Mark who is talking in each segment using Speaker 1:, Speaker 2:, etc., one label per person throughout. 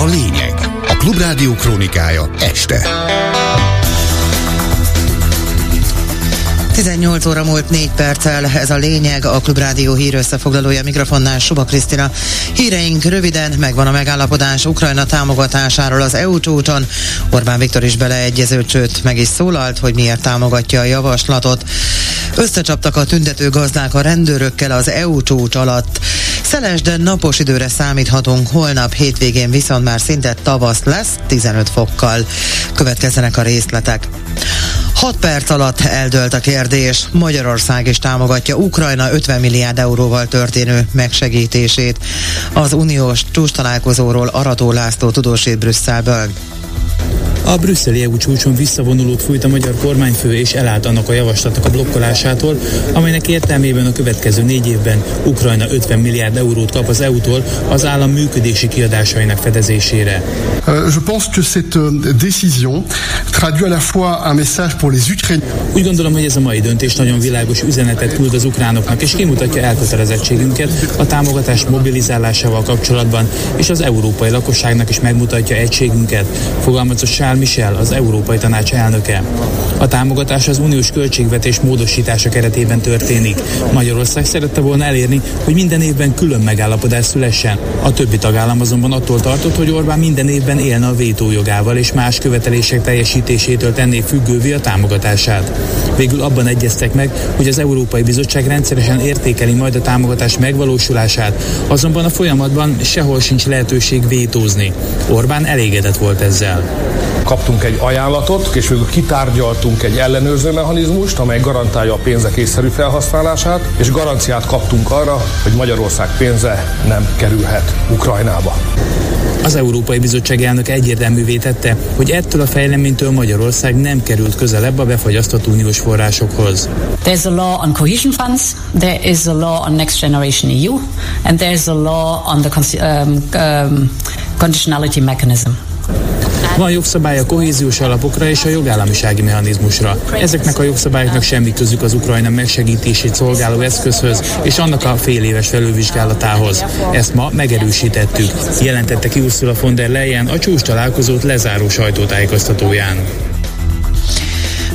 Speaker 1: a lényeg. A Klubrádió krónikája este.
Speaker 2: 18 óra múlt 4 perccel, ez a lényeg, a Klubrádió hír összefoglalója mikrofonnál Suba Krisztina. Híreink röviden, megvan a megállapodás Ukrajna támogatásáról az EU csúcson. Orbán Viktor is beleegyező, sőt meg is szólalt, hogy miért támogatja a javaslatot. Összecsaptak a tüntető gazdák a rendőrökkel az EU csúcs alatt. Szeles, de napos időre számíthatunk, holnap hétvégén viszont már szinte tavasz lesz, 15 fokkal. Következzenek a részletek. 6 perc alatt eldőlt a kérdés. Magyarország is támogatja Ukrajna 50 milliárd euróval történő megsegítését. Az uniós csúcs találkozóról Arató László tudósít Brüsszelből.
Speaker 3: A brüsszeli EU csúcson visszavonulót fújt a magyar kormányfő és elállt annak a javaslatnak a blokkolásától, amelynek értelmében a következő négy évben Ukrajna 50 milliárd eurót kap az EU-tól az állam működési kiadásainak fedezésére.
Speaker 4: Euh, je pense que cette euh, décision traduit à la fois un message pour les Ukrainiens.
Speaker 3: Úgy gondolom, hogy ez a mai döntés nagyon világos üzenetet küld az ukránoknak, és kimutatja elkötelezettségünket a támogatás mobilizálásával kapcsolatban, és az európai lakosságnak is megmutatja egységünket, fogalmazott Charles Michel, az Európai Tanács elnöke. A támogatás az uniós költségvetés módosítása keretében történik. Magyarország szerette volna elérni, hogy minden évben külön megállapodás szülessen. A többi tagállam azonban attól tartott, hogy Orbán minden évben élne a vétójogával és más követelések teljesítésétől tenné függővé a támogatását. Végül abban egyeztek meg, hogy az Európai Bizottság rendszeresen értékeli majd a támogatás megvalósulását, azonban a folyamatban sehol sincs lehetőség vétózni. Orbán elégedett volt ezzel
Speaker 5: kaptunk egy ajánlatot, és végül kitárgyaltunk egy ellenőrző mechanizmust, amely garantálja a pénzek észszerű felhasználását, és garanciát kaptunk arra, hogy Magyarország pénze nem kerülhet Ukrajnába.
Speaker 3: Az Európai Bizottság elnök egyértelművé tette, hogy ettől a fejleménytől Magyarország nem került közelebb a befagyasztott uniós forrásokhoz.
Speaker 6: There's a law on cohesion funds, there is a law on Next Generation EU, and there's a law on the um, um, conditionality mechanism.
Speaker 3: Van jogszabály a kohéziós alapokra és a jogállamisági mechanizmusra. Ezeknek a jogszabályoknak semmi közük az Ukrajna megsegítését szolgáló eszközhöz és annak a fél éves felülvizsgálatához. Ezt ma megerősítettük, jelentette ki Ursula von der Leyen a csúcs találkozót lezáró sajtótájékoztatóján.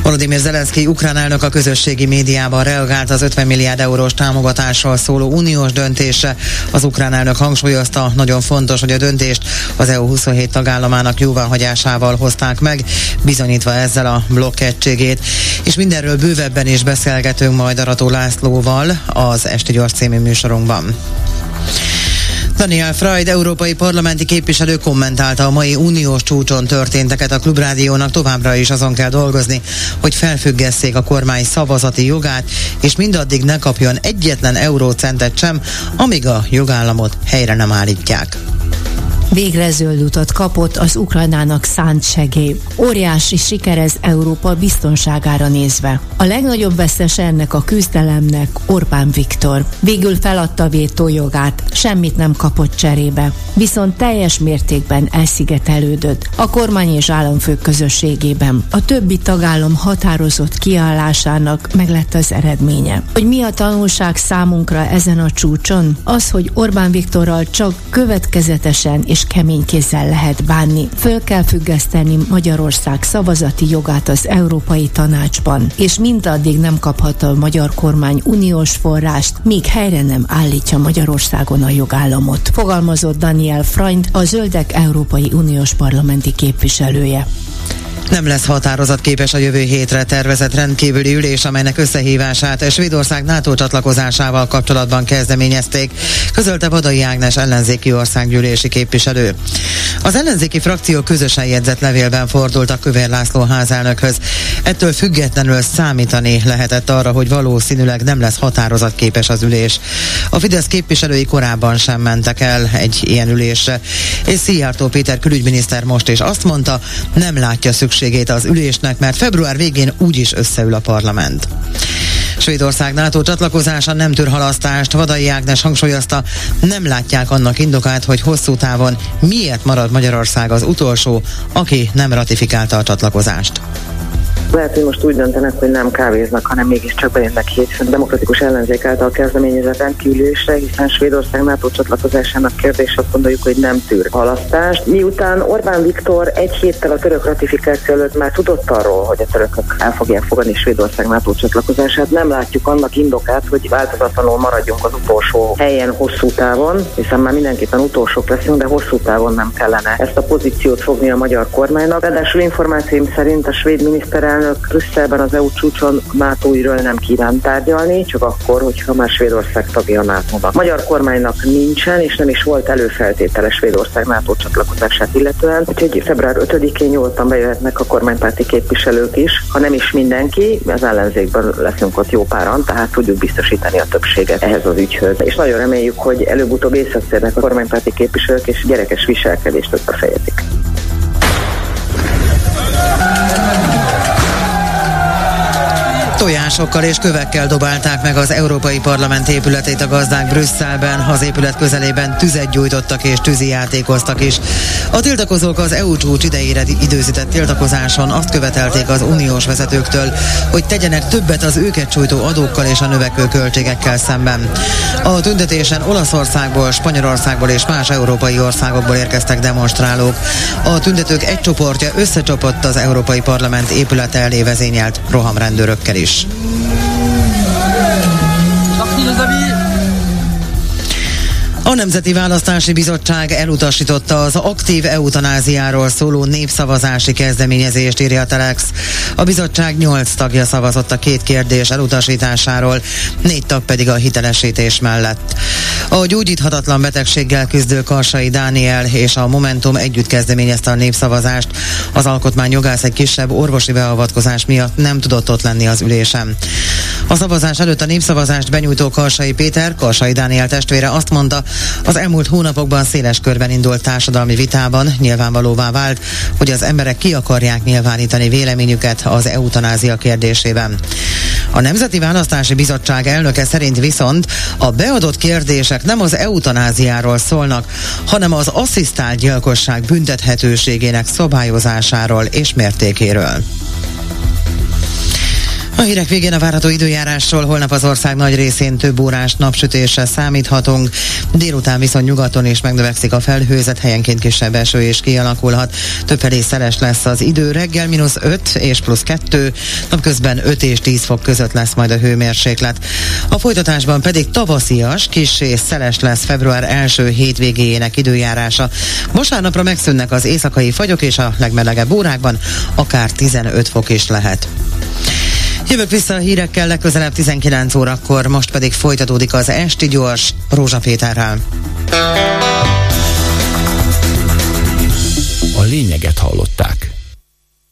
Speaker 2: Volodymyr Zelenszky ukrán elnök a közösségi médiában reagált az 50 milliárd eurós támogatásról szóló uniós döntésre. Az ukrán elnök hangsúlyozta, nagyon fontos, hogy a döntést az EU 27 tagállamának jóváhagyásával hozták meg, bizonyítva ezzel a blokk egységét. És mindenről bővebben is beszélgetünk majd Arató Lászlóval az Esti Gyors című műsorunkban. Daniel Freud, európai parlamenti képviselő kommentálta a mai uniós csúcson történteket a Klubrádiónak továbbra is azon kell dolgozni, hogy felfüggesszék a kormány szavazati jogát, és mindaddig ne kapjon egyetlen eurócentet sem, amíg a jogállamot helyre nem állítják.
Speaker 7: Végre zöld utat kapott az Ukrajnának szánt segély. Óriási siker ez Európa biztonságára nézve. A legnagyobb veszes ennek a küzdelemnek Orbán Viktor. Végül feladta vétójogát, semmit nem kapott cserébe. Viszont teljes mértékben elszigetelődött a kormány és államfők közösségében. A többi tagállam határozott kiállásának meg az eredménye. Hogy mi a tanulság számunkra ezen a csúcson? Az, hogy Orbán Viktorral csak következetesen és kemény kézzel lehet bánni. Föl kell függeszteni Magyarország szavazati jogát az Európai Tanácsban, és mindaddig nem kaphat a magyar kormány uniós forrást, míg helyre nem állítja Magyarországon a jogállamot. Fogalmazott Daniel Freund, a Zöldek Európai Uniós Parlamenti képviselője.
Speaker 2: Nem lesz határozatképes a jövő hétre tervezett rendkívüli ülés, amelynek összehívását Svédország NATO csatlakozásával kapcsolatban kezdeményezték, közölte Vadai Ágnes ellenzéki országgyűlési képviselő. Az ellenzéki frakció közösen jegyzett levélben fordult a Kövér László házelnökhöz. Ettől függetlenül számítani lehetett arra, hogy valószínűleg nem lesz határozatképes az ülés. A Fidesz képviselői korábban sem mentek el egy ilyen ülésre, és Szijjártó Péter külügyminiszter most is azt mondta, nem látja szükség szükségét az ülésnek, mert február végén úgyis összeül a parlament. Svédország NATO csatlakozása nem tör halasztást. Vadai Ágnes hangsúlyozta, nem látják annak indokát, hogy hosszú távon miért marad Magyarország az utolsó, aki nem ratifikálta a csatlakozást.
Speaker 8: Lehet, hogy most úgy döntenek, hogy nem kávéznak, hanem mégiscsak bejönnek hétfőn demokratikus ellenzék által kezdeményezett rendkívülésre, hiszen Svédország NATO csatlakozásának kérdés azt gondoljuk, hogy nem tűr halasztást. Miután Orbán Viktor egy héttel a török ratifikáció előtt már tudott arról, hogy a törökök el fogják fogadni Svédország NATO csatlakozását, nem látjuk annak indokát, hogy változatlanul maradjunk az utolsó helyen hosszú távon, hiszen már mindenképpen utolsók leszünk, de hosszú távon nem kellene ezt a pozíciót fogni a magyar kormánynak. Ráadásul információim szerint a svéd miniszterelnök Brüsszelben az EU csúcson nato nem kíván tárgyalni, csak akkor, hogyha már Svédország tagja a NATO-nak. Magyar kormánynak nincsen, és nem is volt előfeltétele Svédország NATO csatlakozását illetően, úgyhogy február 5-én nyugodtan bejöhetnek a kormánypárti képviselők is, ha nem is mindenki, az ellenzékben leszünk ott jó páran, tehát tudjuk biztosítani a többséget ehhez az ügyhöz. És nagyon reméljük, hogy előbb-utóbb észak a kormánypárti képviselők és gyerekes viselkedést összefejezik.
Speaker 2: Tojásokkal és kövekkel dobálták meg az Európai Parlament épületét a gazdák Brüsszelben. Az épület közelében tüzet gyújtottak és tűzi játékoztak is. A tiltakozók az EU csúcs idejére időzített tiltakozáson azt követelték az uniós vezetőktől, hogy tegyenek többet az őket csújtó adókkal és a növekvő költségekkel szemben. A tüntetésen Olaszországból, Spanyolországból és más európai országokból érkeztek demonstrálók. A tüntetők egy csoportja összecsapott az Európai Parlament épülete elé vezényelt rohamrendőrökkel is. Merci les amis. A Nemzeti Választási Bizottság elutasította az aktív eutanáziáról szóló népszavazási kezdeményezést, írja a Telex. A bizottság nyolc tagja szavazott a két kérdés elutasításáról, négy tag pedig a hitelesítés mellett. A gyógyíthatatlan betegséggel küzdő Karsai Dániel és a Momentum együtt kezdeményezte a népszavazást. Az alkotmányjogász egy kisebb orvosi beavatkozás miatt nem tudott ott lenni az ülésem. A szavazás előtt a népszavazást benyújtó Karsai Péter, Karsai Dániel testvére azt mondta, az elmúlt hónapokban széles körben indult társadalmi vitában nyilvánvalóvá vált, hogy az emberek ki akarják nyilvánítani véleményüket az eutanázia kérdésében. A Nemzeti Választási Bizottság elnöke szerint viszont a beadott kérdések nem az eutanáziáról szólnak, hanem az asszisztált gyilkosság büntethetőségének szabályozásáról és mértékéről. A hírek végén a várható időjárásról holnap az ország nagy részén több órás napsütésre számíthatunk. Délután viszont nyugaton is megnövekszik a felhőzet, helyenként kisebb eső és kialakulhat. Többfelé szeles lesz az idő, reggel mínusz 5 és plusz 2, napközben 5 és 10 fok között lesz majd a hőmérséklet. A folytatásban pedig tavaszias, kis és szeles lesz február első hétvégéjének időjárása. Mosárnapra megszűnnek az éjszakai fagyok és a legmelegebb órákban akár 15 fok is lehet. Jövök vissza a hírekkel legközelebb 19 órakor, most pedig folytatódik az Esti Gyors Rózsa Péterrel.
Speaker 9: A lényeget hallották.